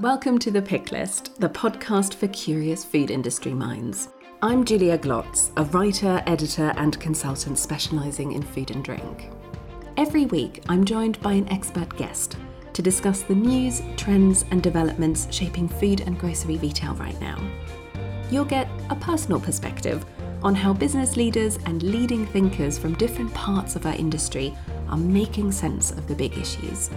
Welcome to The Pick List, the podcast for curious food industry minds. I'm Julia Glotz, a writer, editor, and consultant specialising in food and drink. Every week, I'm joined by an expert guest to discuss the news, trends, and developments shaping food and grocery retail right now. You'll get a personal perspective on how business leaders and leading thinkers from different parts of our industry are making sense of the big issues.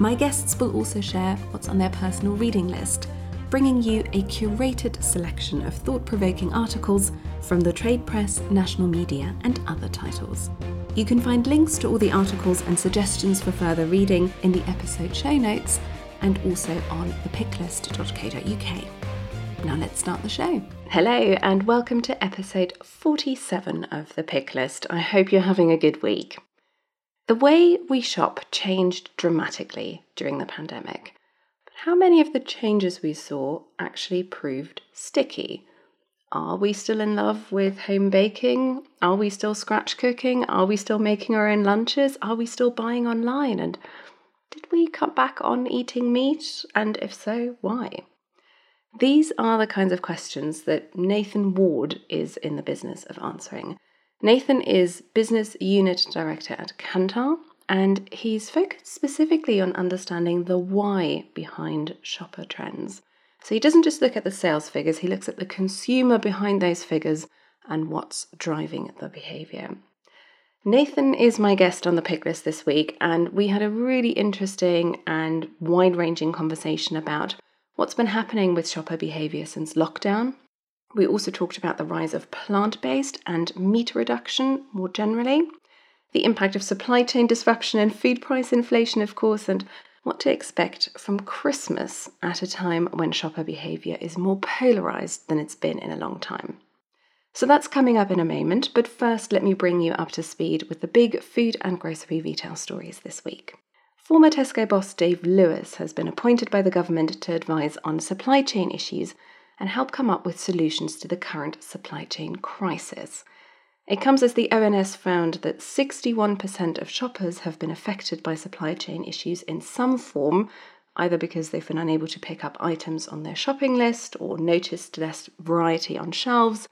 My guests will also share what's on their personal reading list, bringing you a curated selection of thought provoking articles from the trade press, national media, and other titles. You can find links to all the articles and suggestions for further reading in the episode show notes and also on thepicklist.co.uk. Now let's start the show. Hello, and welcome to episode 47 of The Pick List. I hope you're having a good week. The way we shop changed dramatically during the pandemic. But how many of the changes we saw actually proved sticky? Are we still in love with home baking? Are we still scratch cooking? Are we still making our own lunches? Are we still buying online? And did we cut back on eating meat? And if so, why? These are the kinds of questions that Nathan Ward is in the business of answering. Nathan is Business Unit Director at Kantar, and he's focused specifically on understanding the why behind shopper trends. So he doesn't just look at the sales figures, he looks at the consumer behind those figures and what's driving the behavior. Nathan is my guest on the pick list this week, and we had a really interesting and wide ranging conversation about what's been happening with shopper behavior since lockdown, we also talked about the rise of plant based and meat reduction more generally, the impact of supply chain disruption and food price inflation, of course, and what to expect from Christmas at a time when shopper behaviour is more polarised than it's been in a long time. So that's coming up in a moment, but first let me bring you up to speed with the big food and grocery retail stories this week. Former Tesco boss Dave Lewis has been appointed by the government to advise on supply chain issues and help come up with solutions to the current supply chain crisis. It comes as the ONS found that 61% of shoppers have been affected by supply chain issues in some form, either because they've been unable to pick up items on their shopping list or noticed less variety on shelves,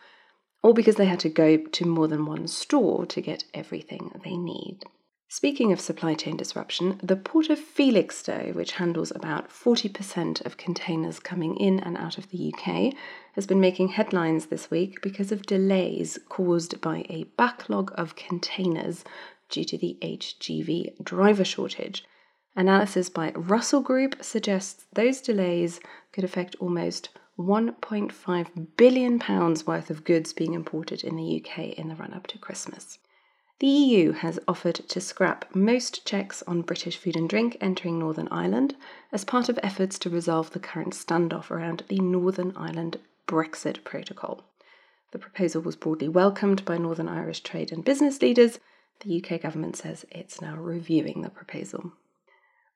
or because they had to go to more than one store to get everything they need. Speaking of supply chain disruption, the Port of Felixstowe, which handles about 40% of containers coming in and out of the UK, has been making headlines this week because of delays caused by a backlog of containers due to the HGV driver shortage. Analysis by Russell Group suggests those delays could affect almost 1.5 billion pounds worth of goods being imported in the UK in the run up to Christmas. The EU has offered to scrap most checks on British food and drink entering Northern Ireland as part of efforts to resolve the current standoff around the Northern Ireland Brexit Protocol. The proposal was broadly welcomed by Northern Irish trade and business leaders. The UK government says it's now reviewing the proposal.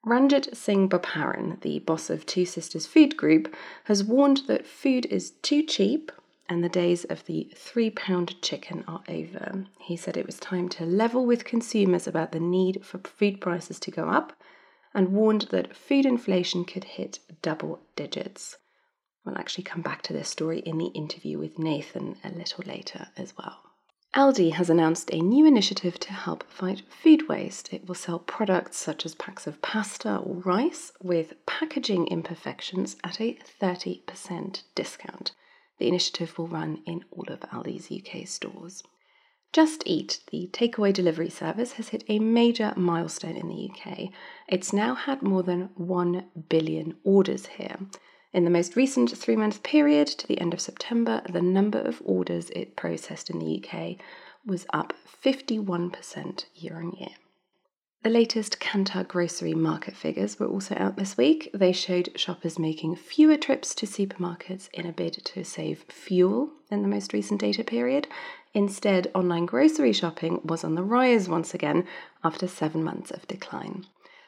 Ranjit Singh Boparan, the boss of Two Sisters Food Group, has warned that food is too cheap and the days of the three pound chicken are over. He said it was time to level with consumers about the need for food prices to go up and warned that food inflation could hit double digits. We'll actually come back to this story in the interview with Nathan a little later as well. Aldi has announced a new initiative to help fight food waste. It will sell products such as packs of pasta or rice with packaging imperfections at a 30% discount. The initiative will run in all of Aldi's UK stores. Just Eat, the takeaway delivery service, has hit a major milestone in the UK. It's now had more than 1 billion orders here. In the most recent three month period to the end of September, the number of orders it processed in the UK was up 51% year on year. The latest Kantar grocery market figures were also out this week. They showed shoppers making fewer trips to supermarkets in a bid to save fuel in the most recent data period. Instead, online grocery shopping was on the rise once again after seven months of decline.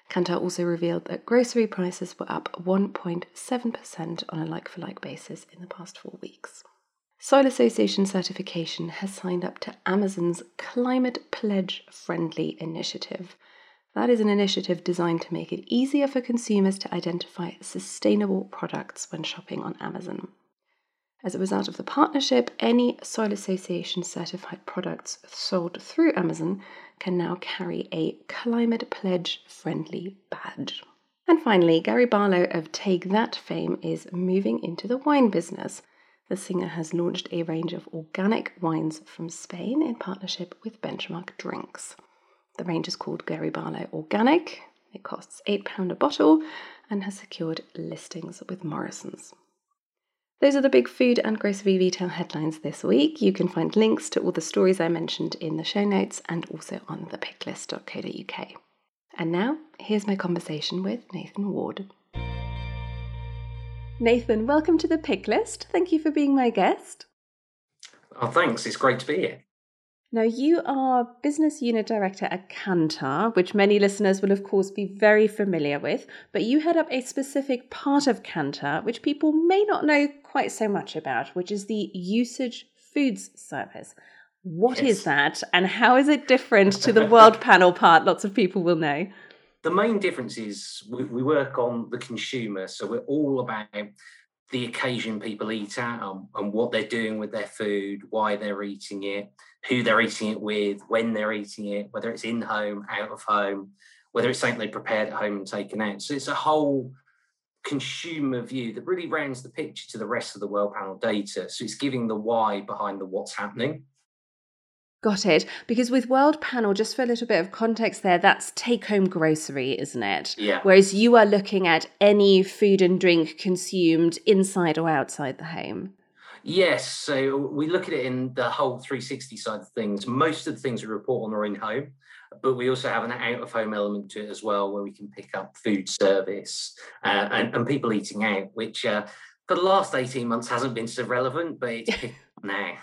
Kantar also revealed that grocery prices were up 1.7% on a like for like basis in the past four weeks. Soil Association certification has signed up to Amazon's Climate Pledge Friendly initiative. That is an initiative designed to make it easier for consumers to identify sustainable products when shopping on Amazon. As a result of the partnership, any Soil Association certified products sold through Amazon can now carry a Climate Pledge friendly badge. And finally, Gary Barlow of Take That fame is moving into the wine business. The singer has launched a range of organic wines from Spain in partnership with Benchmark Drinks. The range is called Gary Barlow Organic. It costs £8 a bottle and has secured listings with Morrison's. Those are the big food and grocery retail headlines this week. You can find links to all the stories I mentioned in the show notes and also on thepicklist.co.uk. And now, here's my conversation with Nathan Ward. Nathan, welcome to the Pick List. Thank you for being my guest. Oh, thanks. It's great to be here. Now, you are Business Unit Director at Kantar, which many listeners will, of course, be very familiar with, but you head up a specific part of Kantar, which people may not know quite so much about, which is the Usage Foods Service. What yes. is that, and how is it different to the World Panel part? Lots of people will know. The main difference is we, we work on the consumer, so we're all about the occasion people eat at um, and what they're doing with their food, why they're eating it, who they're eating it with, when they're eating it, whether it's in home, out of home, whether it's something they prepared at home and taken out. So it's a whole consumer view that really rounds the picture to the rest of the world panel data. So it's giving the why behind the what's happening. Got it. Because with World Panel, just for a little bit of context there, that's take home grocery, isn't it? Yeah. Whereas you are looking at any food and drink consumed inside or outside the home. Yes. So we look at it in the whole 360 side of things. Most of the things we report on are in home, but we also have an out of home element to it as well, where we can pick up food service uh, and, and, people eating out, which uh, for the last 18 months hasn't been so relevant, but it's now.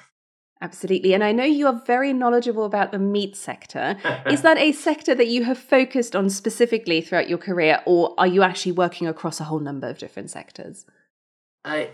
Absolutely. And I know you are very knowledgeable about the meat sector. Is that a sector that you have focused on specifically throughout your career, or are you actually working across a whole number of different sectors? I,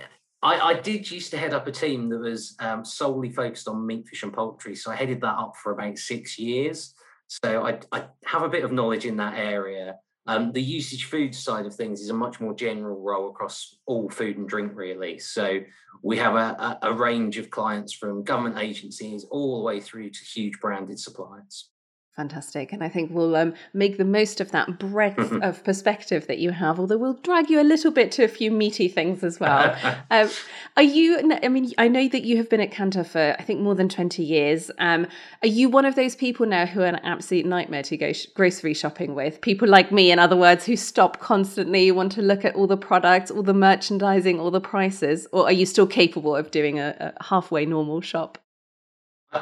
I, I did used to head up a team that was um, solely focused on meat, fish, and poultry. So I headed that up for about six years. So I, I have a bit of knowledge in that area. Um, the usage food side of things is a much more general role across all food and drink, really. So we have a, a, a range of clients from government agencies all the way through to huge branded suppliers. Fantastic. And I think we'll um, make the most of that breadth mm-hmm. of perspective that you have, although we'll drag you a little bit to a few meaty things as well. um, are you, I mean, I know that you have been at Kantar for, I think, more than 20 years. Um, are you one of those people now who are an absolute nightmare to go sh- grocery shopping with? People like me, in other words, who stop constantly, want to look at all the products, all the merchandising, all the prices? Or are you still capable of doing a, a halfway normal shop?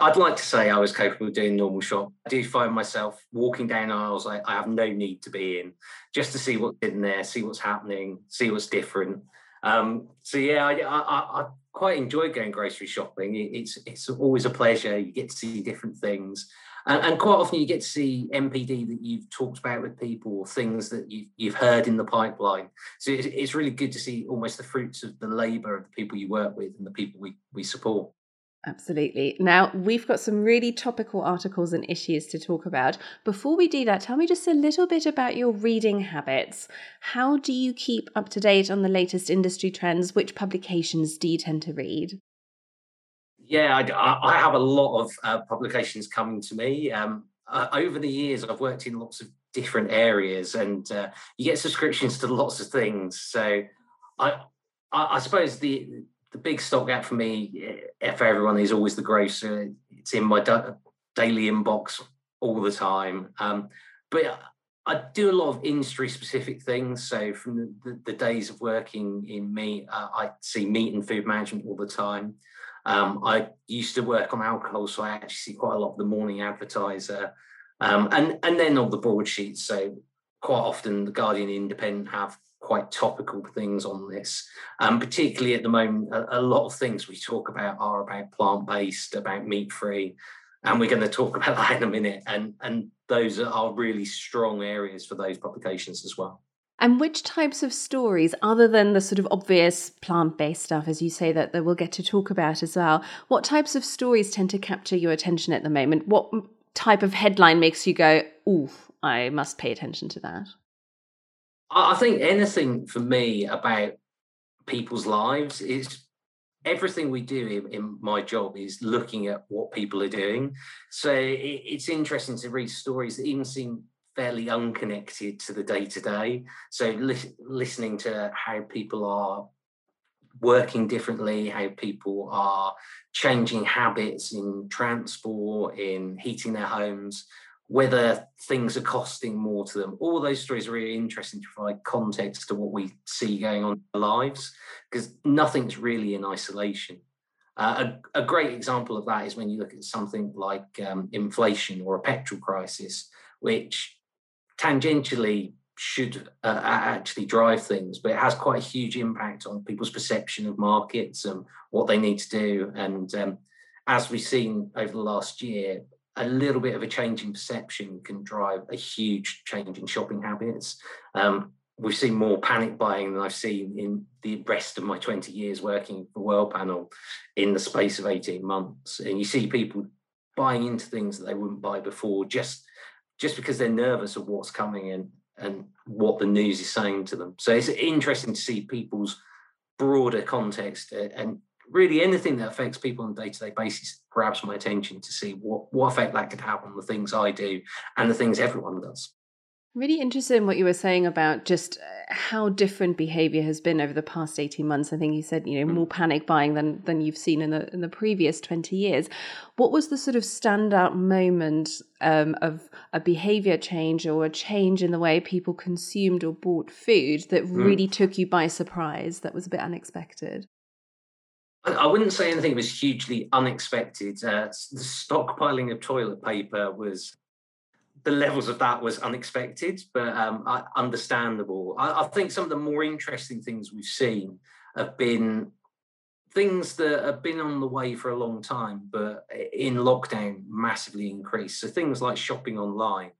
I'd like to say I was capable of doing normal shop. I do find myself walking down aisles I, I have no need to be in, just to see what's in there, see what's happening, see what's different. Um, so yeah, I, I, I, quite enjoy going grocery shopping. It's it's always a pleasure. You get to see different things, and, and, quite often you get to see NPD that you've talked about with people, or things that you've you've heard in the pipeline. So it's, it's really good to see almost the fruits of the labour of the people you work with and the people we we support. Absolutely. Now, we've got some really topical articles and issues to talk about. Before we do that, tell me just a little bit about your reading habits. How do you keep up to date on the latest industry trends? Which publications do you tend to read? Yeah, I, I have a lot of uh, publications coming to me. Um, uh, over the years, I've worked in lots of different areas and uh, you get subscriptions to lots of things. So I, I, I suppose the the big stock gap for me, eh, for everyone, is always the grocer. It's in my daily inbox all the time. Um, but I do a lot of industry specific things. So from the, the, the days of working in meat, uh, I see meat and food management all the time. Um, I used to work on alcohol, so I actually see quite a lot of the morning advertiser. Um, and and then all the broadsheets. So quite often the Guardian Independent have quite topical things on this. Um, particularly at the moment, a, a, lot of things we talk about are about plant based, about meat free, and we're going to talk about that in a minute. And and those are really strong areas for those publications as well. And which types of stories, other than the sort of obvious plant based stuff, as you say, that, that we'll get to talk about as well, what types of stories tend to capture your attention at the moment? What type of headline makes you go, ooh, I must pay attention to that? I think anything for me about people's lives is everything we do in, in, my job is looking at what people are doing. So it, it's interesting to read stories that even seem fairly unconnected to the day to day. So li- listening to how people are working differently, how people are changing habits in transport, in heating their homes, whether things are costing more to them. All those stories are really interesting to provide context to what we see going on in our lives because nothing's really in isolation. Uh, a, a, great example of that is when you look at something like um, inflation or a petrol crisis, which tangentially should uh, actually drive things, but it has quite a huge impact on people's perception of markets and what they need to do. And um, as we've seen over the last year, a little bit of a change in perception can drive a huge change in shopping habits. Um, we've seen more panic buying than I've seen in the rest of my 20 years working for World Panel in the space of 18 months. And you see people buying into things that they wouldn't buy before just just because they're nervous of what's coming and and what the news is saying to them. So it's interesting to see people's broader context uh, and really anything that affects people on a day-to-day basis grabs my attention to see what, what effect that could have on the things I do and the things everyone does. Really interested in what you were saying about just uh, how different behavior has been over the past 18 months. I think you said, you know, mm. more panic buying than than you've seen in the in the previous 20 years. What was the sort of standout moment um, of a behavior change or a change in the way people consumed or bought food that mm. really mm. took you by surprise that was a bit unexpected? I wouldn't say anything was hugely unexpected. Uh, the stockpiling of toilet paper was the levels of that was unexpected, but um, understandable. I, I, think some of the more interesting things we've seen have been things that have been on the way for a long time, but in lockdown massively increased. So things like shopping online.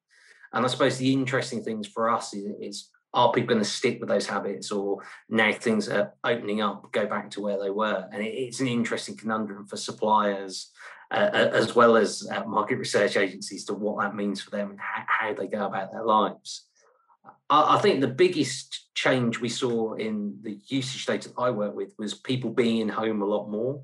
And I suppose the interesting things for us is, is are people going to stick with those habits or now things are opening up go back to where they were? And it's an interesting conundrum for suppliers uh, as well as uh, market research agencies to what that means for them and how, they go about their lives. I, I, think the biggest change we saw in the usage data i work with was people being in home a lot more.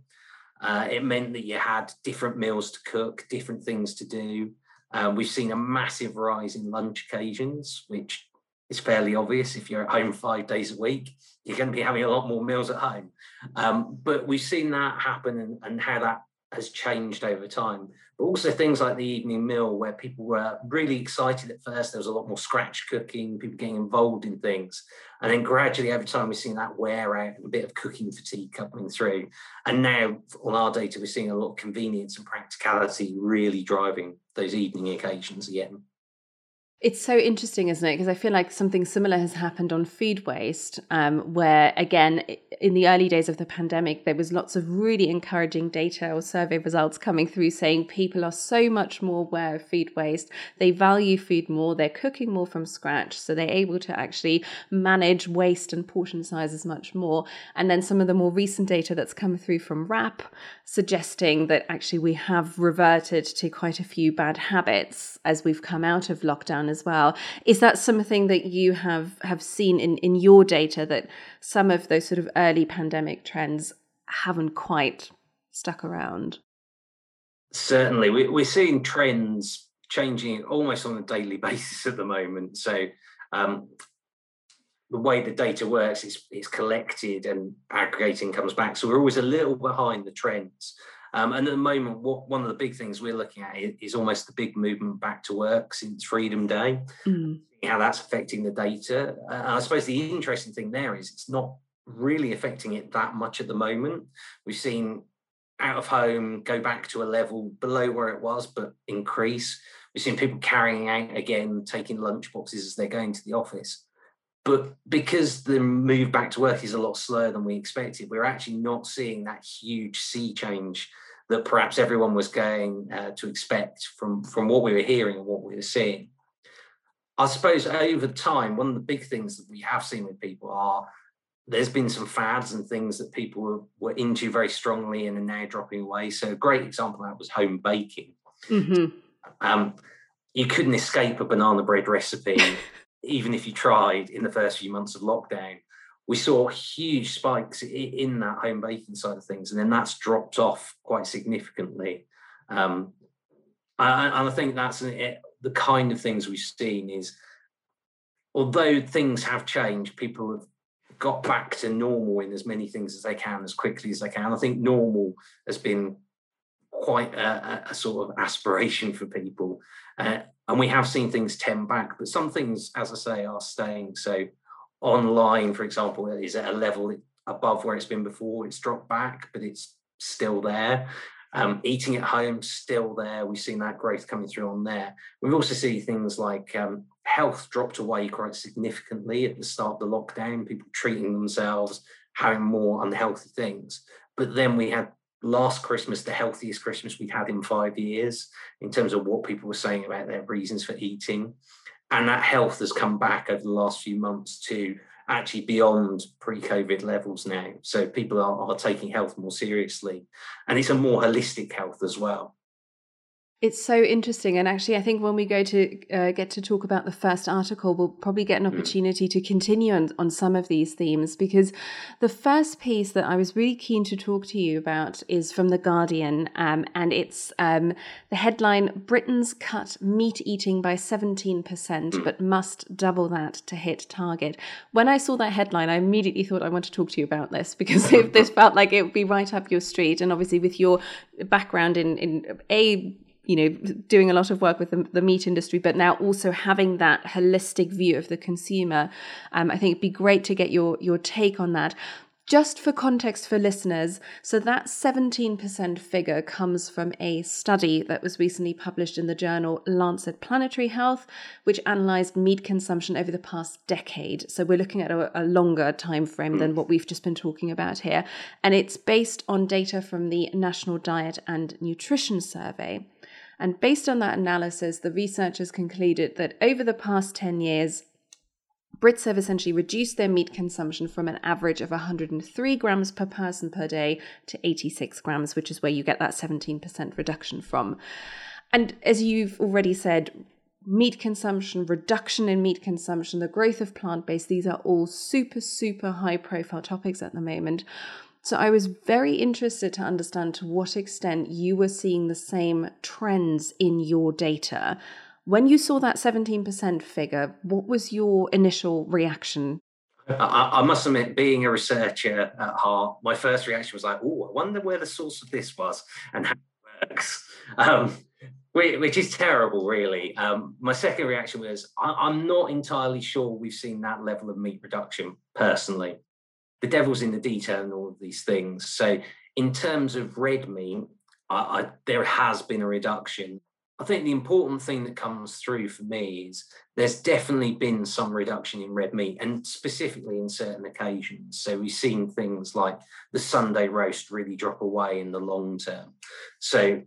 Uh, it meant that you had different meals to cook different things to do. Uh, we've seen a massive rise in lunch occasions which it's fairly obvious if you're at home five days a week, you're going to be having a lot more meals at home. Um, but we've seen that happen and, and how that has changed over time. But also things like the evening meal, where people were really excited at first. There was a lot more scratch cooking, people getting involved in things. And then gradually over time, we've seen that wear out and a bit of cooking fatigue coming through. And now on our data, we're seeing a lot of convenience and practicality really driving those evening occasions again. It's so interesting, isn't it? Because I feel like something similar has happened on food waste, um, where again, in the early days of the pandemic, there was lots of really encouraging data or survey results coming through saying people are so much more aware of food waste. They value food more. They're cooking more from scratch. So they're able to actually manage waste and portion sizes much more. And then some of the more recent data that's come through from WRAP suggesting that actually we have reverted to quite a few bad habits as we've come out of lockdown as well. Is that something that you have have seen in in your data that some of those sort of early pandemic trends haven't quite stuck around? Certainly, we, we're seeing trends changing almost on a daily basis at the moment. So um, the way the data works is it's collected and aggregating comes back. So we're always a little behind the trends. Um, and at the moment, what one of the big things we're looking at is, almost the big movement back to work since Freedom Day, mm. how that's affecting the data. Uh, I suppose the interesting thing there is it's not really affecting it that much at the moment. We've seen out of home go back to a level below where it was, but increase. We've seen people carrying out again, taking lunch boxes as they're going to the office. But because the move back to work is a lot slower than we expected, we're actually not seeing that huge sea change that perhaps everyone was going uh, to expect from, from what we were hearing and what we were seeing. I suppose over time, one of the big things that we have seen with people are there's been some fads and things that people were, were into very strongly and are now dropping away. So a great example of that was home baking. Mm-hmm. Um, you couldn't escape a banana bread recipe, even if you tried in the first few months of lockdown. We saw huge spikes in that home baking side of things, and then that's dropped off quite significantly. Um, and I think that's the kind of things we've seen is, although things have changed, people have got back to normal in as many things as they can as quickly as they can. I think normal has been quite a, a sort of aspiration for people. Uh, and we have seen things tend back, but some things, as I say, are staying. So online, for example, is at a level above where it's been before. It's dropped back, but it's still there. Um, eating at home still there. We've seen that growth coming through on there. We've also seen things like um, health dropped away quite significantly at the start of the lockdown. People treating themselves, having more unhealthy things. But then we had last Christmas the healthiest Christmas we'd had in five years in terms of what people were saying about their reasons for eating. And that health has come back over the last few months to actually beyond pre-COVID levels now. So people are, are taking health more seriously. And it's a more holistic health as well. It's so interesting. And actually, I think when we go to uh, get to talk about the first article, we'll probably get an hmm. opportunity to continue on, on some of these themes because the first piece that I was really keen to talk to you about is from The Guardian. Um, and it's um, the headline Britons cut meat eating by 17%, hmm. but must double that to hit target. When I saw that headline, I immediately thought I want to talk to you about this because this felt like it would be right up your street. And obviously, with your background in, in a you know doing a lot of work with the, the, meat industry but now also having that holistic view of the consumer um, i think it'd be great to get your your take on that just for context for listeners, so that 17% figure comes from a study that was recently published in the journal Lancet Planetary Health, which analyzed meat consumption over the past decade. So we're looking at a, a longer time frame than what we've just been talking about here. And it's based on data from the National Diet and Nutrition Survey. And based on that analysis, the researchers concluded that over the past 10 years, Brits have essentially reduced their meat consumption from an average of 103 grams per person per day to 86 grams, which is where you get that 17% reduction from. And as you've already said, meat consumption, reduction in meat consumption, the growth of plant based, these are all super, super high profile topics at the moment. So I was very interested to understand to what extent you were seeing the same trends in your data. When you saw that 17% figure, what was your initial reaction? I, I, must admit, being a researcher at heart, my first reaction was like, oh, I wonder where the source of this was and how it works. Um, which is terrible, really. Um, my second reaction was I, am not entirely sure we've seen that level of meat reduction personally the devil's in the detail and all of these things. So, in terms of red meat, I, I, there has been a reduction. I think the important thing that comes through for me is there's definitely been some reduction in red meat, and specifically in certain occasions. So we've seen things like the Sunday roast really drop away in the long term. So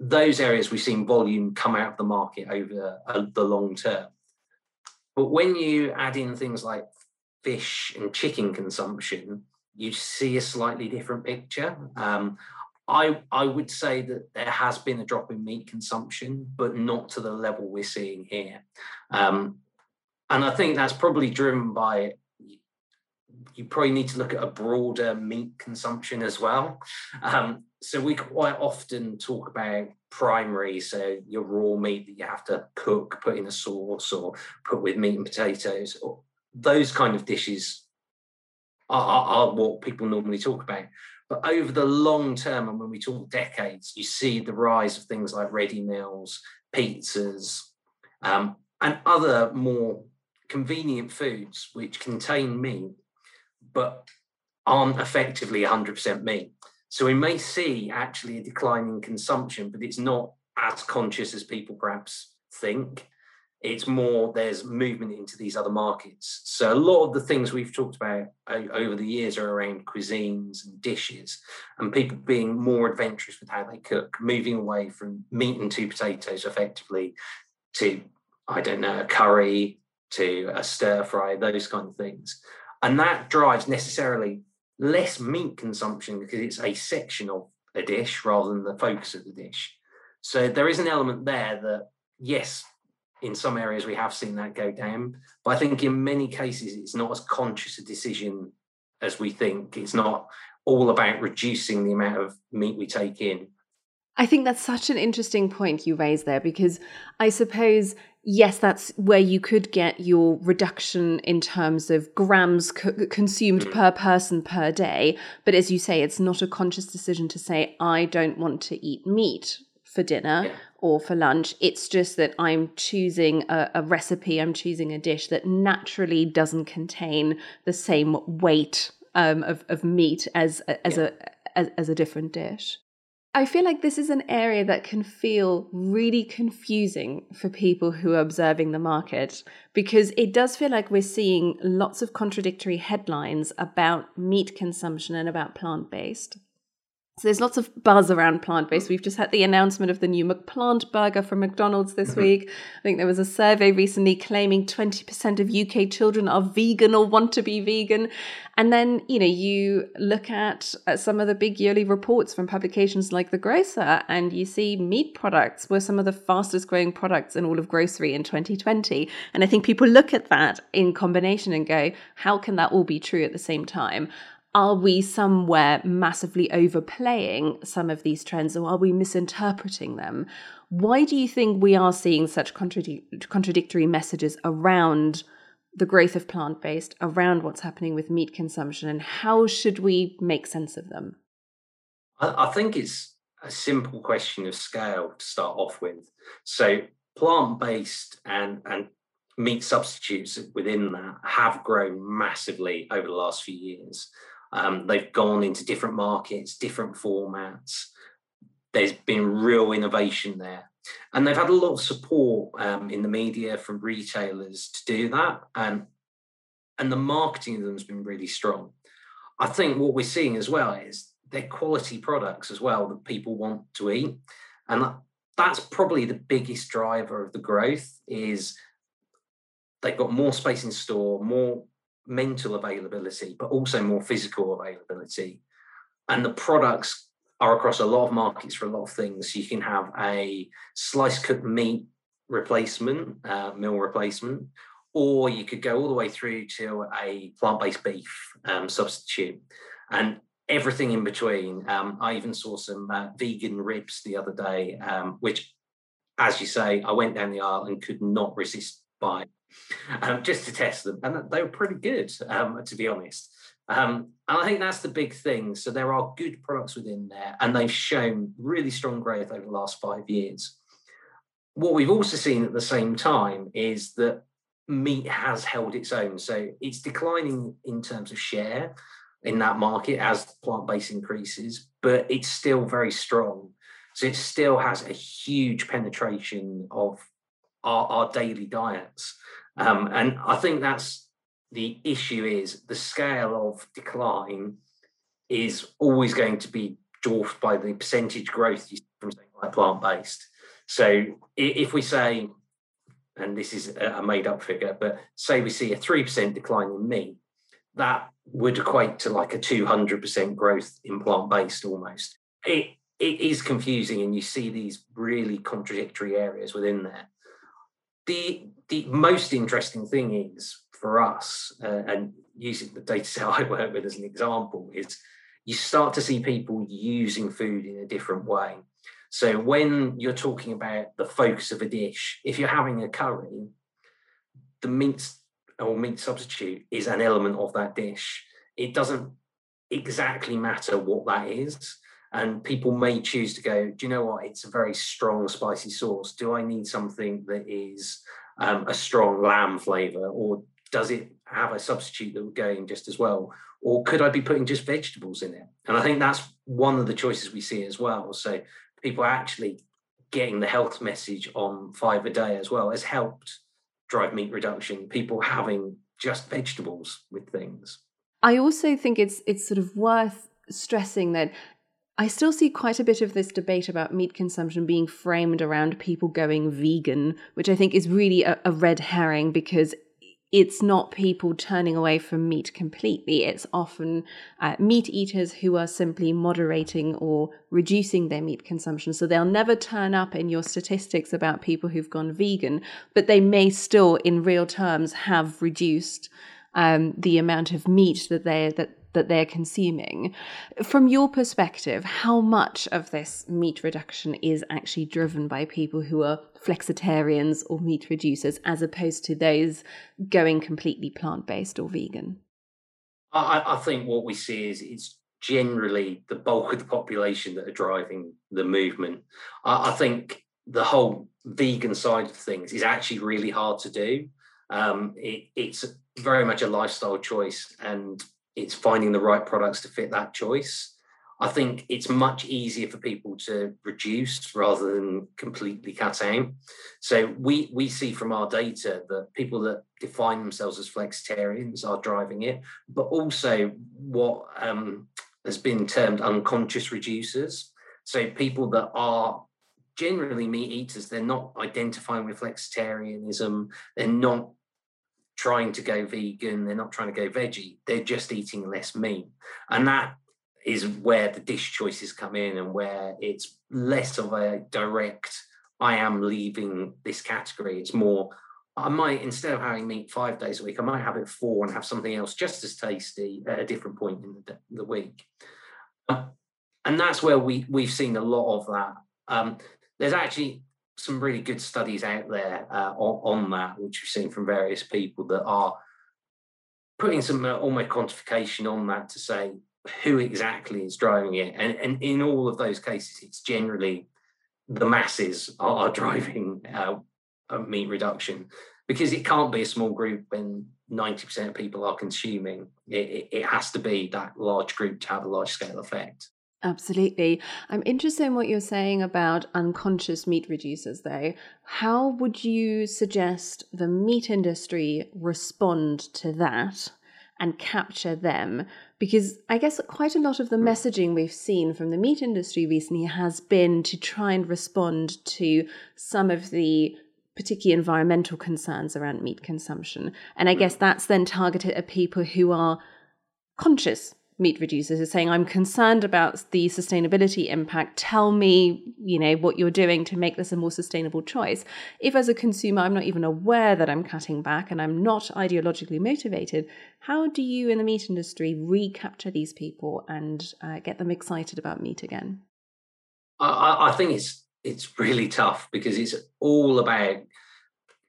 those areas we've seen volume come out of the market over uh, the long term. But when you add in things like fish and chicken consumption, you see a slightly different picture. Um, I I would say that there has been a drop in meat consumption, but not to the level we're seeing here. Um, and I think that's probably driven by you probably need to look at a broader meat consumption as well. Um, so we quite often talk about primary, so your raw meat that you have to cook, put in a sauce, or put with meat and potatoes, or, those kind of dishes are, are, are, what people normally talk about. But over the long term, and when we talk decades, you see the rise of things like ready meals, pizzas, um, and other more convenient foods which contain meat but aren't effectively 100% meat. So we may see actually a decline in consumption, but it's not as conscious as people perhaps think it's more there's movement into these other markets. So a lot of the things we've talked about over the years are around cuisines and dishes, and people being more adventurous with how they cook, moving away from meat and two potatoes effectively to I don't know a curry to a stir fry, those kind of things, and that drives necessarily less meat consumption because it's a section of a dish rather than the focus of the dish. So there is an element there that yes, in some areas we have seen that go down. But I think in many cases it's not as conscious a decision as we think. It's not all about reducing the amount of meat we take in. I think that's such an interesting point you raise there because I suppose, yes, that's where you could get your reduction in terms of grams co- consumed mm. per person per day. But as you say, it's not a conscious decision to say, I don't want to eat meat for dinner yeah. Or for lunch. It's just that I'm choosing a, a, recipe, I'm choosing a dish that naturally doesn't contain the same weight um, of, of meat as as yeah. a as, as a different dish. I feel like this is an area that can feel really confusing for people who are observing the market because it does feel like we're seeing lots of contradictory headlines about meat consumption and about plant based. So there's lots of buzz around plant based. We've just had the announcement of the new McPlant burger from McDonald's this mm-hmm. week. I think there was a survey recently claiming 20% of UK children are vegan or want to be vegan. And then, you know, you look at, at some of the big yearly reports from publications like The Grocer, and you see meat products were some of the fastest growing products in all of grocery in 2020. And I think people look at that in combination and go, how can that all be true at the same time? Are we somewhere massively overplaying some of these trends or are we misinterpreting them? Why do you think we are seeing such contradic- contradictory messages around the growth of plant based, around what's happening with meat consumption, and how should we make sense of them? I, I think it's a simple question of scale to start off with. So, plant based and, and meat substitutes within that have grown massively over the last few years. Um, they've gone into different markets, different formats. There's been real innovation there. And they've had a lot of support um, in the media from retailers to do that. And, and the marketing of them has been really strong. I think what we're seeing as well is they're quality products as well that people want to eat. And that's probably the biggest driver of the growth is they've got more space in store, more mental availability, but also more physical availability. And the products are across a lot of markets for a lot of things. You can have a slice cooked meat replacement, uh, meal replacement, or you could go all the way through to a plant based beef um, substitute. And everything in between. Um, I even saw some uh, vegan ribs the other day, um, which, as you say, I went down the aisle and could not resist buying um, just to test them, and they were pretty good, um, to be honest. Um, and I think that's the big thing. So there are good products within there, and they've shown really strong growth over the last five years. What we've also seen at the same time is that meat has held its own. So it's declining in terms of share in that market as plant based increases, but it's still very strong. So it still has a huge penetration of our, our daily diets. Um, and I think that's the issue is the scale of decline is always going to be dwarfed by the percentage growth from something like plant based. So if we say, and this is a made up figure, but say we see a 3% decline in meat, that would equate to like a 200% growth in plant based almost. It, it is confusing, and you see these really contradictory areas within there the the most interesting thing is for us, uh, and using the data set I work with as an example, is you start to see people using food in a different way. So when you're talking about the focus of a dish, if you're having a curry, the meat or meat substitute is an element of that dish. It doesn't exactly matter what that is. And people may choose to go, do you know what? It's a very strong spicy sauce. Do I need something that is um, a strong lamb flavor, or does it have a substitute that would go in just as well? Or could I be putting just vegetables in it? And I think that's one of the choices we see as well. So people actually getting the health message on five a day as well has helped drive meat reduction. People having just vegetables with things. I also think it's it's sort of worth stressing that I still see quite a bit of this debate about meat consumption being framed around people going vegan, which I think is really a, a red herring because it's not people turning away from meat completely. It's often uh, meat eaters who are simply moderating or reducing their meat consumption. So they'll never turn up in your statistics about people who've gone vegan, but they may still, in real terms, have reduced um, the amount of meat that they that that they're consuming. From your perspective, how much of this meat reduction is actually driven by people who are flexitarians or meat reducers as opposed to those going completely plant based or vegan? I, I, think what we see is it's generally the bulk of the population that are driving the movement. I, I think the whole vegan side of things is actually really hard to do. Um, it, it's very much a lifestyle choice, and it's finding the right products to fit that choice. I think it's much easier for people to reduce rather than completely cut out. So we we see from our data that people that define themselves as flexitarians are driving it, but also what um, has been termed unconscious reducers. So people that are generally meat eaters, they're not identifying with flexitarianism, they're not trying to go vegan, they're not trying to go veggie, they're just eating less meat. And that is where the dish choices come in and where it's less of a direct, I am leaving this category. It's more, I might, instead of having meat five days a week, I might have it four and have something else just as tasty at a different point in the, the week. Um, and that's where we, we've seen a lot of that. Um, there's actually some really good studies out there uh, on, on, that, which we've seen from various people that are putting some uh, almost quantification on that to say who exactly is driving it. And, and in all of those cases, it's generally the masses are, are driving uh, meat reduction because it can't be a small group when 90% of people are consuming. It, it, it has to be that large group to have a large scale effect. Absolutely. I'm interested in what you're saying about unconscious meat reducers, though. How would you suggest the meat industry respond to that and capture them? Because I guess quite a lot of the hmm. messaging we've seen from the meat industry recently has been to try and respond to some of the particularly environmental concerns around meat consumption. And I hmm. guess that's then targeted at people who are conscious meat reducers is saying i'm concerned about the sustainability impact. Tell me you know what you're doing to make this a more sustainable choice. If as a consumer i'm not even aware that i'm cutting back and i'm not ideologically motivated how do you in the meat industry recapture these people and uh, get them excited about meat again? I, I think it's it's really tough because it's all about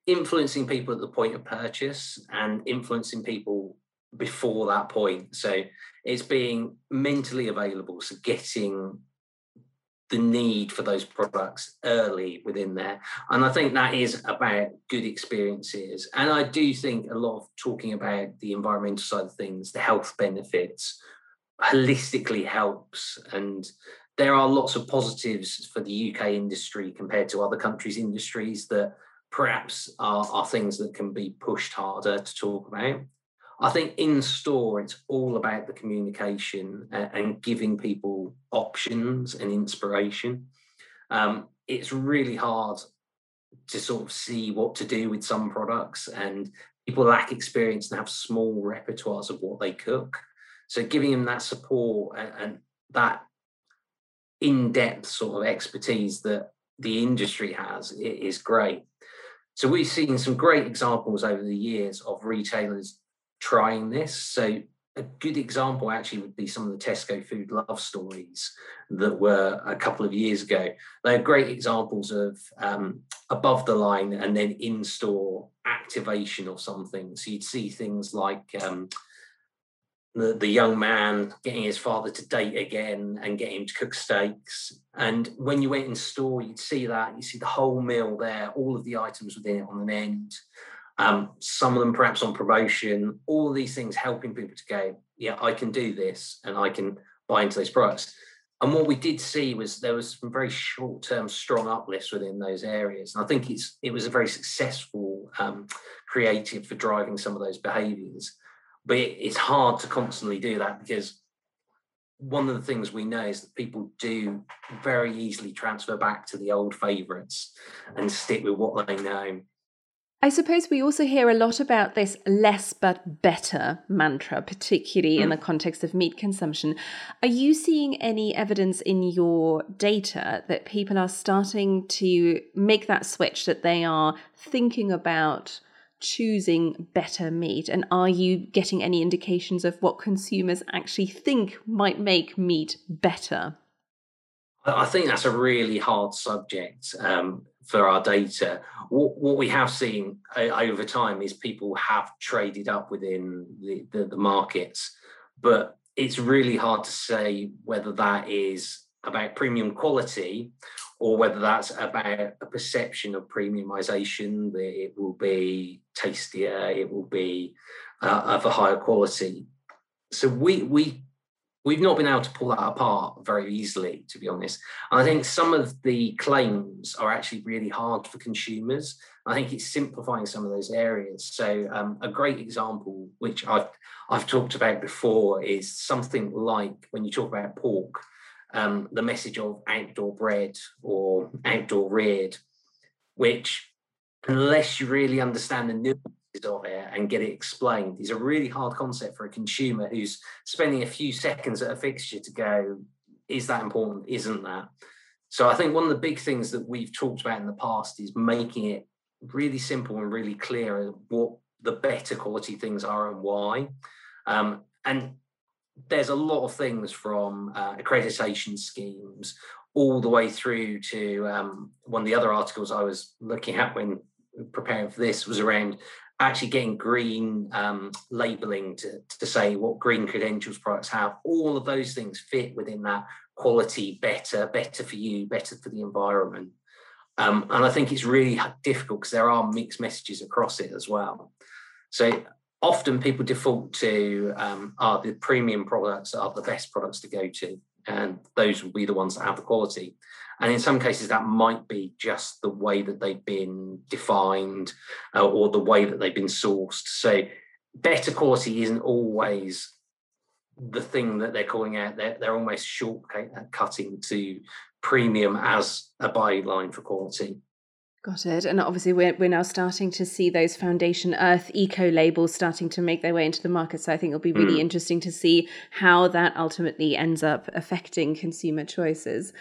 influencing people at the point of purchase and influencing people before that point. So it's being mentally available, so getting the need for those products early within there. And I think that is about good experiences. And I do think a lot of talking about the environmental side of things, the health benefits, holistically helps. And there are lots of positives for the UK industry compared to other countries' industries that perhaps are, are things that can be pushed harder to talk about. I think in store, it's all about the communication and, and giving people options and inspiration. Um, it's really hard to sort of see what to do with some products, and people lack experience and have small repertoires of what they cook. So, giving them that support and, and that in depth sort of expertise that the industry has is great. So, we've seen some great examples over the years of retailers trying this. So a good example actually would be some of the Tesco food love stories that were a couple of years ago. They're great examples of um, above the line and then in store activation of something. So you'd see things like um, the, the young man getting his father to date again and get him to cook steaks. And when you went in store, you'd see that, you see the whole meal there, all of the items within it on an end um, some of them perhaps on promotion, all these things helping people to go, yeah, I can do this and I can buy into those products. And what we did see was there was some very short-term strong uplifts within those areas. And I think it's it was a very successful um, creative for driving some of those behaviors. But it, it's hard to constantly do that because one of the things we know is that people do very easily transfer back to the old favorites and stick with what they know I suppose we also hear a lot about this less but better mantra, particularly mm. in the context of meat consumption. Are you seeing any evidence in your data that people are starting to make that switch, that they are thinking about choosing better meat? And are you getting any indications of what consumers actually think might make meat better? I think that's a really hard subject. Um, for our data. What, what we have seen uh, over time is people have traded up within the, the, the markets, but it's really hard to say whether that is about premium quality or whether that's about a perception of premiumization that it will be tastier it will be uh, of a higher quality so we we we've not been able to pull that apart very easily, to be honest. And I think some of the claims are actually really hard for consumers. I think it's simplifying some of those areas. So um, a great example, which I've I've talked about before, is something like when you talk about pork, um, the message of outdoor bred or outdoor reared, which unless you really understand the nuance and get it explained is a really hard concept for a consumer who's spending a few seconds at a fixture to go, is that important? Isn't that? So I think one of the big things that we've talked about in the past is making it really simple and really clear what the better quality things are and why. Um, and there's a lot of things from uh, accreditation schemes all the way through to um, one of the other articles I was looking at when preparing for this was around actually getting green um, labeling to, to say what green credentials products have, all of those things fit within that quality, better, better for you, better for the environment. Um, and I think it's really difficult because there are mixed messages across it as well. So often people default to um, are the premium products are the best products to go to, and those will be the ones that have the quality. And in some cases, that might be just the way that they've been defined uh, or the way that they've been sourced. So, better quality isn't always the thing that they're calling out. They're, they're almost shortcutting to premium as a byline for quality. Got it. And obviously, we're, we're now starting to see those Foundation Earth eco labels starting to make their way into the market. So I think it'll be really mm. interesting to see how that ultimately ends up affecting consumer choices.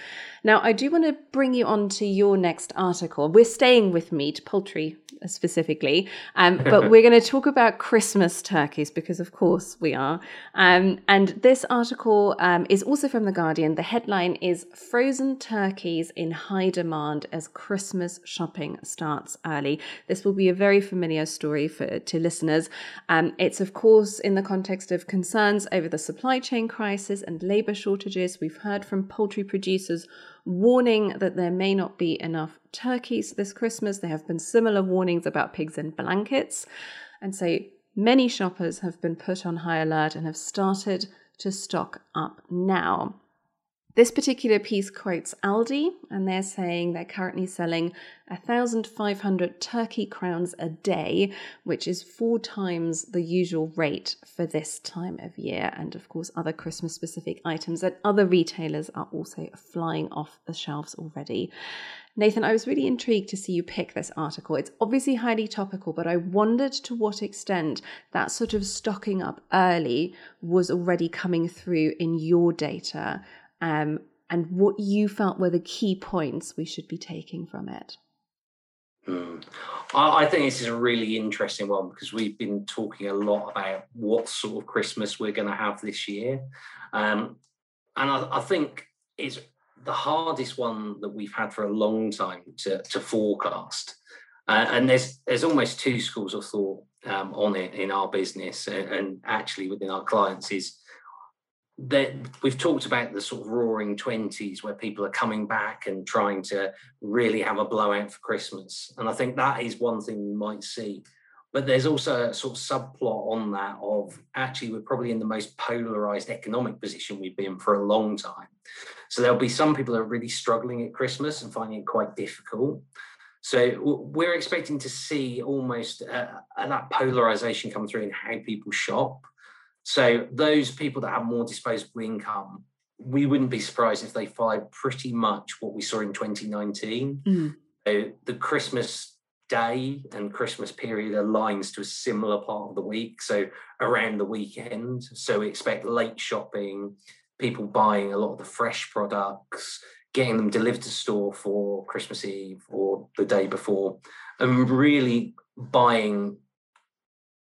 Now, I do want to bring you on to your next article. We're staying with meat, poultry specifically, um, but we're going to talk about Christmas turkeys because, of course, we are. Um, and this article um, is also from The Guardian. The headline is Frozen Turkeys in High Demand as Christmas Shopping Starts Early. This will be a very familiar story for to listeners. Um, it's, of course, in the context of concerns over the supply chain crisis and labour shortages. We've heard from poultry producers warning that there may not be enough turkeys this Christmas. There have been similar warnings about pigs in blankets. And so many shoppers have been put on high alert and have started to stock up now. This particular piece quotes Aldi, and they're saying they're currently selling 1,500 turkey crowns a day, which is four times the usual rate for this time of year. And of course, other Christmas specific items at other retailers are also flying off the shelves already. Nathan, I was really intrigued to see you pick this article. It's obviously highly topical, but I wondered to what extent that sort of stocking up early was already coming through in your data um, and what you felt were the key points we should be taking from it. Mm. I think this is a really interesting one because we've been talking a lot about what sort of Christmas we're going to have this year. Um, and I, I, think it's the hardest one that we've had for a long time to, to forecast. Uh, and there's there's almost two schools of thought um, on it in our business and, and actually within our clients is that we've talked about the sort of roaring 20s where people are coming back and trying to really have a blowout for Christmas. And I think that is one thing we might see. But there's also a sort of subplot on that of actually, we're probably in the most polarized economic position we've been for a long time. So there'll be some people that are really struggling at Christmas and finding it quite difficult. So we're expecting to see almost uh, that polarization come through in how people shop. So those people that have more disposable income, we wouldn't be surprised if they followed pretty much what we saw in 2019. Mm. So the Christmas day and Christmas period aligns to a similar part of the week, so around the weekend. So we expect late shopping, people buying a lot of the fresh products, getting them delivered to store for Christmas Eve or the day before, and really buying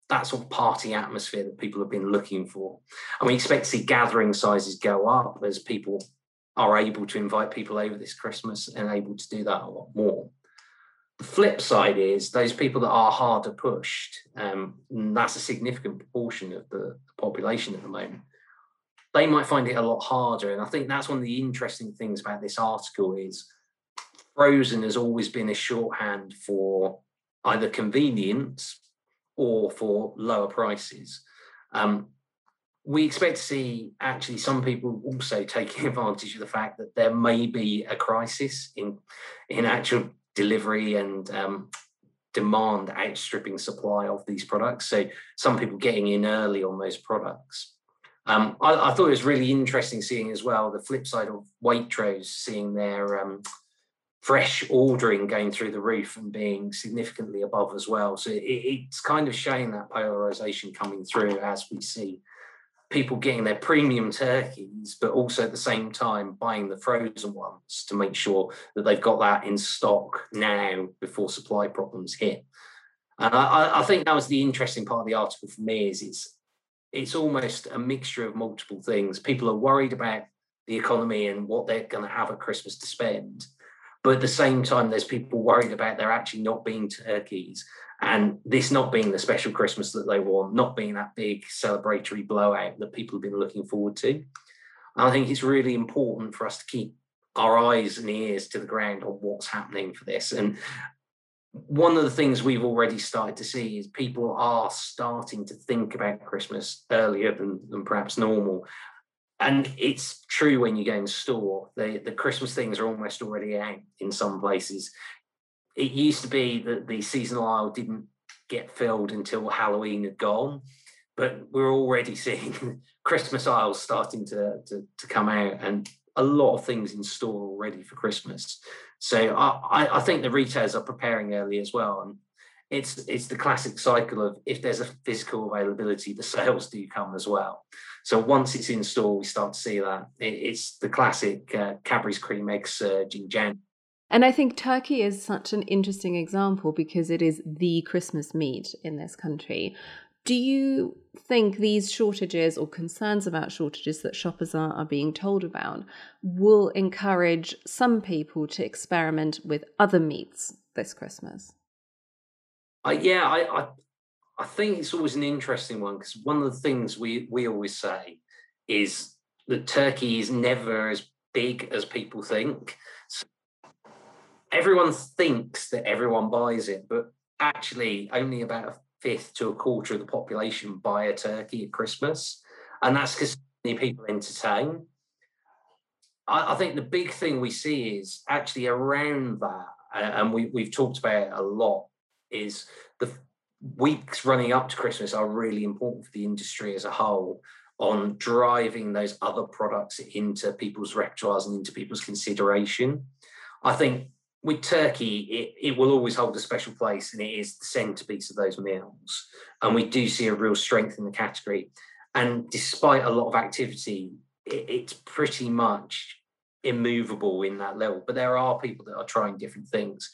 that sort of party atmosphere that people have been looking for. And we expect to see gathering sizes go up as people are able to invite people over this Christmas and able to do that a lot more. The flip side is those people that are harder pushed, um, that's a significant proportion of the population at the moment. They might find it a lot harder, and I think that's one of the interesting things about this article is frozen has always been a shorthand for either convenience or for lower prices. Um, we expect to see actually some people also taking advantage of the fact that there may be a crisis in in actual delivery and um, demand outstripping supply of these products. So some people getting in early on those products. Um, I, I, thought it was really interesting seeing as well the flip side of Waitrose seeing their um, fresh ordering going through the roof and being significantly above as well. So it, it's kind of showing that polarization coming through as we see people getting their premium turkeys, but also at the same time buying the frozen ones to make sure that they've got that in stock now before supply problems hit. And I, I think that was the interesting part of the article for me is it's it's almost a mixture of multiple things. People are worried about the economy and what they're going to have at Christmas to spend. But at the same time, there's people worried about there actually not being turkeys and this not being the special Christmas that they want, not being that big celebratory blowout that people have been looking forward to. I think it's really important for us to keep our eyes and ears to the ground on what's happening for this. And one of the things we've already started to see is people are starting to think about Christmas earlier than, than perhaps normal and it's true when you go in store the, the christmas things are almost already out in some places. It used to be that the seasonal aisle didn't get filled until halloween had gone but we're already seeing christmas aisles starting to, to, to come out and a lot of things in store already for christmas. So I, I think the retailers are preparing early as well and it's it's the classic cycle of if there's a physical availability the sales do come as well so once it's in store, we start to see that. It's the classic uh, Cadbury's Creme Egg surge in Jan. And I think turkey is such an interesting example because it is the Christmas meat in this country. Do you think these shortages or concerns about shortages that shoppers are, are being told about will encourage some people to experiment with other meats this Christmas? Uh, yeah, I, I, I think it's always an interesting one because one of the things we we always say is that turkey is never as big as people think. So everyone thinks that everyone buys it, but actually only about a fifth to a quarter of the population buy a turkey at Christmas, and that's because many people entertain. I, I, think the big thing we see is actually around that, and we we've talked about it a lot, is the weeks running up to Christmas are really important for the industry as a whole on driving those other products into people's repertoires and into people's consideration. I think with turkey, it, it will always hold a special place and it is the centerpiece of those meals. And we do see a real strength in the category. And despite a lot of activity, it, it's pretty much immovable in that level. But there are people that are trying different things.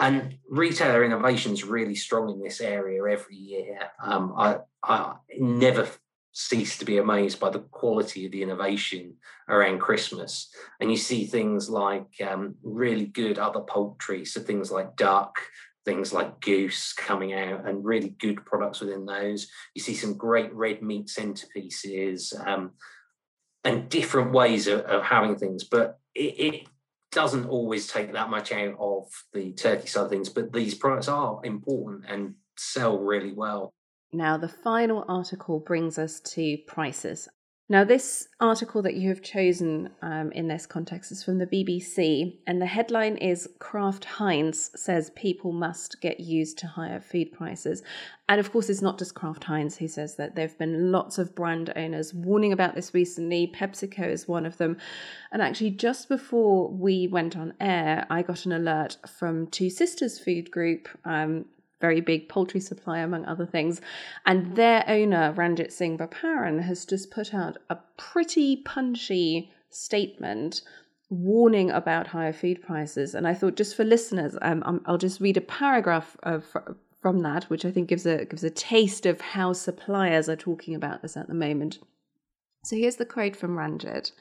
And retailer innovation is really strong in this area every year. Um, I, I never cease to be amazed by the quality of the innovation around Christmas. And you see things like um, really good other poultry, so things like duck, things like goose coming out, and really good products within those. You see some great red meat centerpieces um, and different ways of, of having things. But it, it doesn't always take that much out of the turkey side of things, but these products are important and sell really well. Now, the final article brings us to prices. Now, this article that you have chosen um, in this context is from the BBC, and the headline is Kraft Heinz says people must get used to higher food prices. And of course, it's not just Kraft Heinz who says that. There have been lots of brand owners warning about this recently. PepsiCo is one of them. And actually, just before we went on air, I got an alert from Two Sisters Food Group. Um, very big poultry supplier, among other things. And their owner, Ranjit Singh Boparan, has just put out a pretty punchy statement warning about higher food prices. And I thought, just for listeners, um, I'll just read a paragraph of, from that, which I think gives a gives a taste of how suppliers are talking about this at the moment. So here's the quote from Ranjit.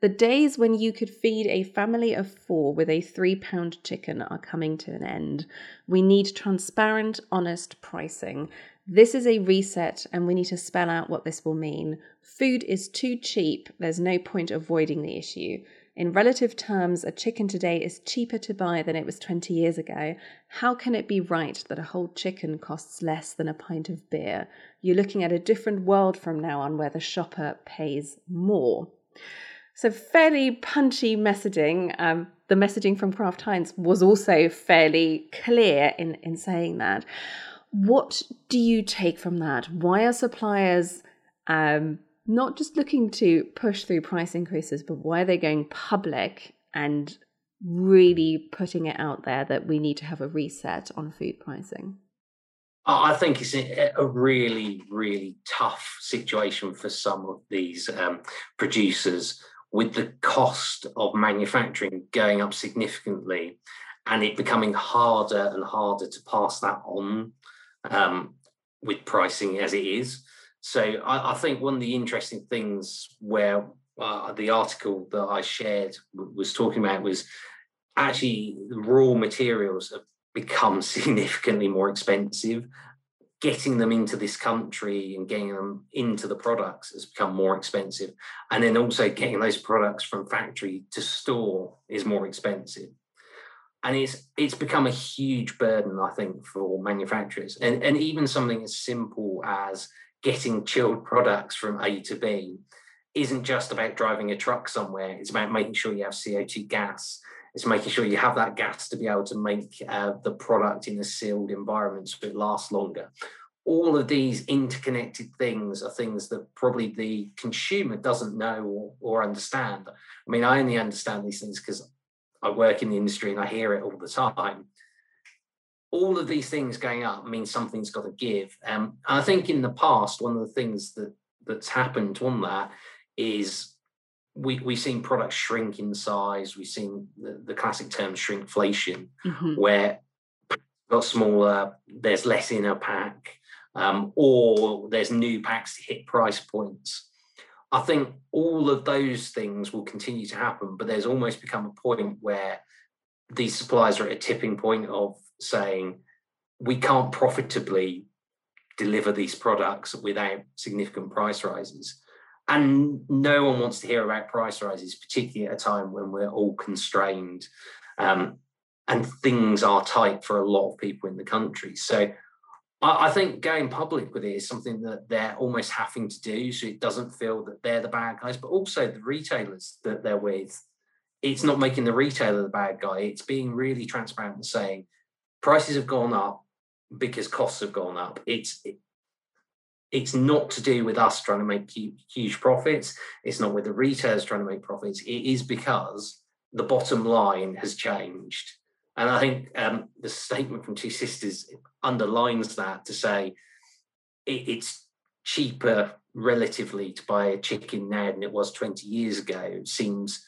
The days when you could feed a family of four with a three pound chicken are coming to an end. We need transparent, honest pricing. This is a reset, and we need to spell out what this will mean. Food is too cheap, there's no point avoiding the issue. In relative terms, a chicken today is cheaper to buy than it was 20 years ago. How can it be right that a whole chicken costs less than a pint of beer? You're looking at a different world from now on where the shopper pays more. So fairly punchy messaging. Um, the messaging from Kraft Heinz was also fairly clear in, in saying that. What do you take from that? Why are suppliers um, not just looking to push through price increases, but why are they going public and really putting it out there that we need to have a reset on food pricing? I think it's a really, really tough situation for some of these um, producers with the cost of manufacturing going up significantly and it becoming harder and harder to pass that on um, with pricing as it is. So I, I, think one of the interesting things where uh, the article that I shared was talking about was actually raw materials have become significantly more expensive getting them into this country and getting them into the products has become more expensive. And then also getting those products from factory to store is more expensive. And it's it's become a huge burden, I think, for manufacturers. And, and even something as simple as getting chilled products from A to B isn't just about driving a truck somewhere, it's about making sure you have CO2 gas it's making sure you have that gas to be able to make uh, the product in a sealed environment so it lasts longer. All of these interconnected things are things that probably the consumer doesn't know or, or understand. I mean, I only understand these things because I work in the industry and I hear it all the time. All of these things going up means something's got to give. Um, and I think in the past, one of the things that that's happened on that is we, we've seen products shrink in size. We've seen the, the classic term shrinkflation, mm-hmm. where got smaller, there's less in a pack, um, or there's new packs to hit price points. I think all of those things will continue to happen, but there's almost become a point where these suppliers are at a tipping point of saying we can't profitably deliver these products without significant price rises. And no one wants to hear about price rises, particularly at a time when we're all constrained um, and things are tight for a lot of people in the country. So I, I, think going public with it is something that they're almost having to do so it doesn't feel that they're the bad guys, but also the retailers that they're with. It's not making the retailer the bad guy, it's being really transparent and saying prices have gone up because costs have gone up. It's it, it's not to do with us trying to make huge profits. It's not with the retailers trying to make profits. It is because the bottom line has changed. And I think um, the statement from Two Sisters underlines that to say it, it's cheaper relatively to buy a chicken now than it was 20 years ago. It seems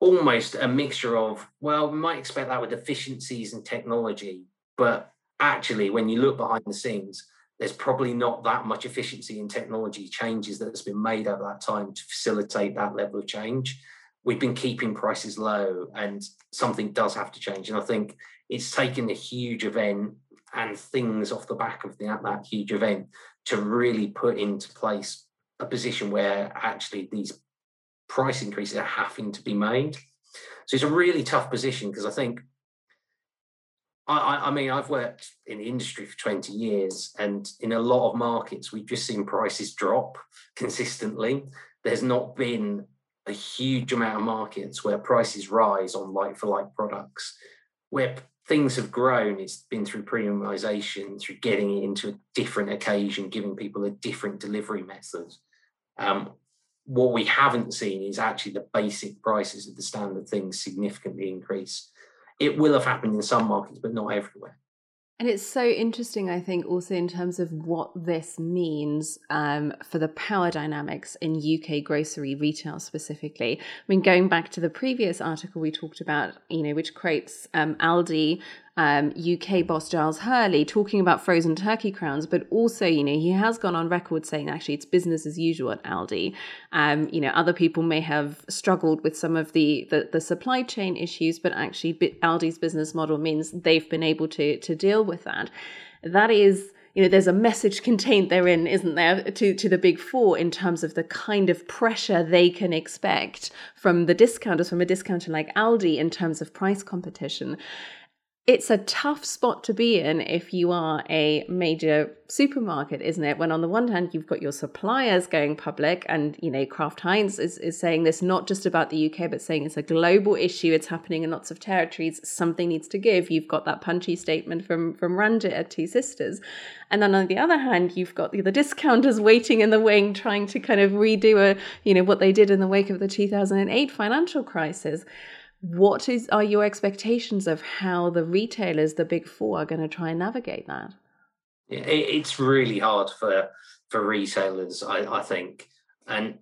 almost a mixture of, well, we might expect that with efficiencies and technology, but actually, when you look behind the scenes, there's probably not that much efficiency in technology changes that has been made over that time to facilitate that level of change. We've been keeping prices low, and something does have to change. And I think it's taken a huge event and things off the back of the, that huge event to really put into place a position where actually these price increases are having to be made. So it's a really tough position because I think I, I, mean, I've worked in the industry for 20 years, and in a lot of markets, we've just seen prices drop consistently. There's not been a huge amount of markets where prices rise on like for like products. Where things have grown, it's been through premiumization, through getting it into a different occasion, giving people a different delivery method. Um, what we haven't seen is actually the basic prices of the standard things significantly increase. It will have happened in some markets, but not everywhere. And it's so interesting, I think, also in terms of what this means um, for the power dynamics in UK grocery retail specifically. I mean, going back to the previous article we talked about, you know, which quotes um, Aldi um, UK boss Giles Hurley talking about frozen turkey crowns, but also, you know, he has gone on record saying actually it's business as usual at Aldi. Um, you know, other people may have struggled with some of the, the, the supply chain issues, but actually Aldi's business model means they've been able to to deal with that. That is you know there's a message contained therein isn't there to to the big four in terms of the kind of pressure they can expect from the discounters from a discounter like aldi in terms of price competition it's a tough spot to be in if you are a major supermarket, isn't it? When on the one hand you've got your suppliers going public, and you know Kraft Heinz is, is saying this not just about the UK, but saying it's a global issue. It's happening in lots of territories. Something needs to give. You've got that punchy statement from from Ranjit at Two Sisters, and then on the other hand, you've got the, the discounters waiting in the wing, trying to kind of redo a you know what they did in the wake of the 2008 financial crisis what is are your expectations of how the retailers the big four are going to try and navigate that? It's really hard for for retailers I, I think. And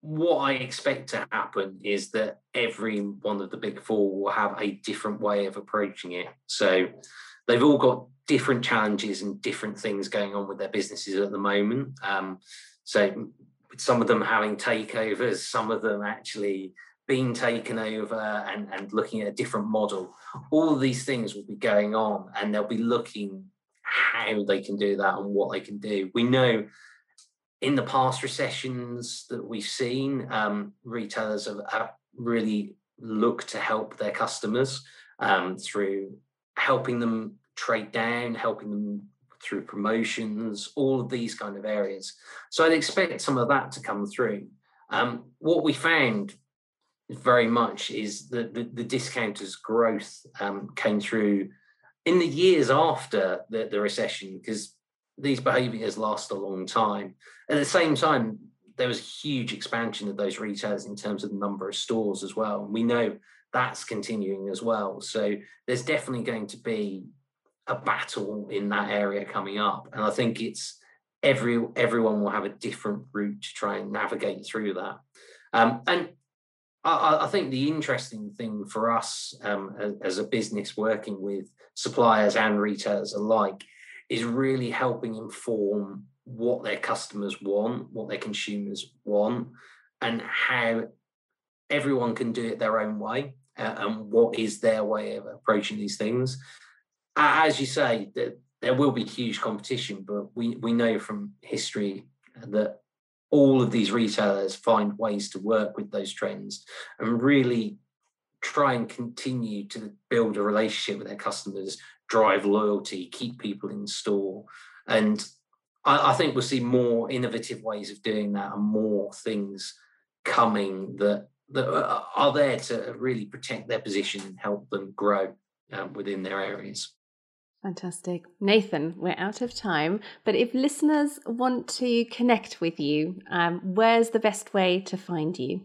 what i expect to happen is that every one of the big four will have a different way of approaching it. So they've all got different challenges and different things going on with their businesses at the moment. Um, so some of them having takeovers some of them actually being taken over and, and looking at a different model. All these things will be going on and they'll be looking how they can do that and what they can do. We know in the past recessions that we've seen, um, retailers have, have, really looked to help their customers um, through helping them trade down, helping them through promotions, all of these kind of areas. So I'd expect some of that to come through. Um, what we found very much is that the, the discounters' growth um, came through in the years after the, the recession because these behaviours last a long time. At the same time, there was a huge expansion of those retailers in terms of the number of stores as well. And we know that's continuing as well. So there's definitely going to be a battle in that area coming up. And I think it's every everyone will have a different route to try and navigate through that. Um, and I, I, think the interesting thing for us um, as, a business working with suppliers and retailers alike is really helping inform what their customers want, what their consumers want, and how everyone can do it their own way uh, and what is their way of approaching these things. As you say, that there will be huge competition, but we, we know from history that all of these retailers find ways to work with those trends and really try and continue to build a relationship with their customers, drive loyalty, keep people in store. And I, I, think we'll see more innovative ways of doing that and more things coming that, that are there to really protect their position and help them grow um, within their areas. Fantastic. Nathan, we're out of time, but if listeners want to connect with you, um, where's the best way to find you?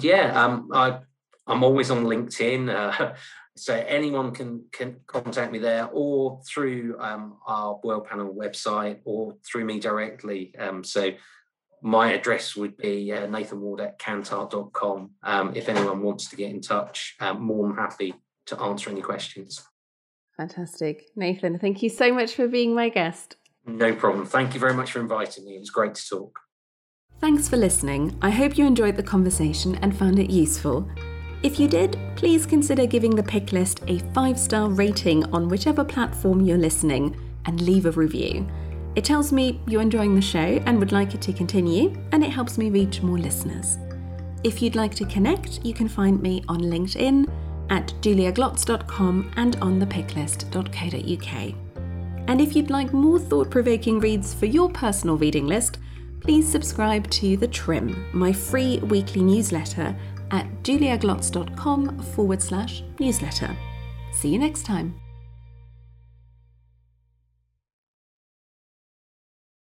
Yeah, um, I, I'm always on LinkedIn. Uh, so anyone can, can contact me there or through um, our Worldpanel website or through me directly. Um, so my address would be uh, nathanward at kantar.com. Um, if anyone wants to get in touch, I'm more than happy to answer any questions. Fantastic. Nathan, thank you so much for being my guest. No problem. Thank you very much for inviting me. It was great to talk. Thanks for listening. I hope you enjoyed the conversation and found it useful. If you did, please consider giving the pick list a five star rating on whichever platform you're listening and leave a review. It tells me you're enjoying the show and would like it to continue, and it helps me reach more listeners. If you'd like to connect, you can find me on LinkedIn at juliaglotz.com and on thepicklist.co.uk. And if you'd like more thought provoking reads for your personal reading list, please subscribe to The Trim, my free weekly newsletter at juliaglotz.com forward slash newsletter. See you next time.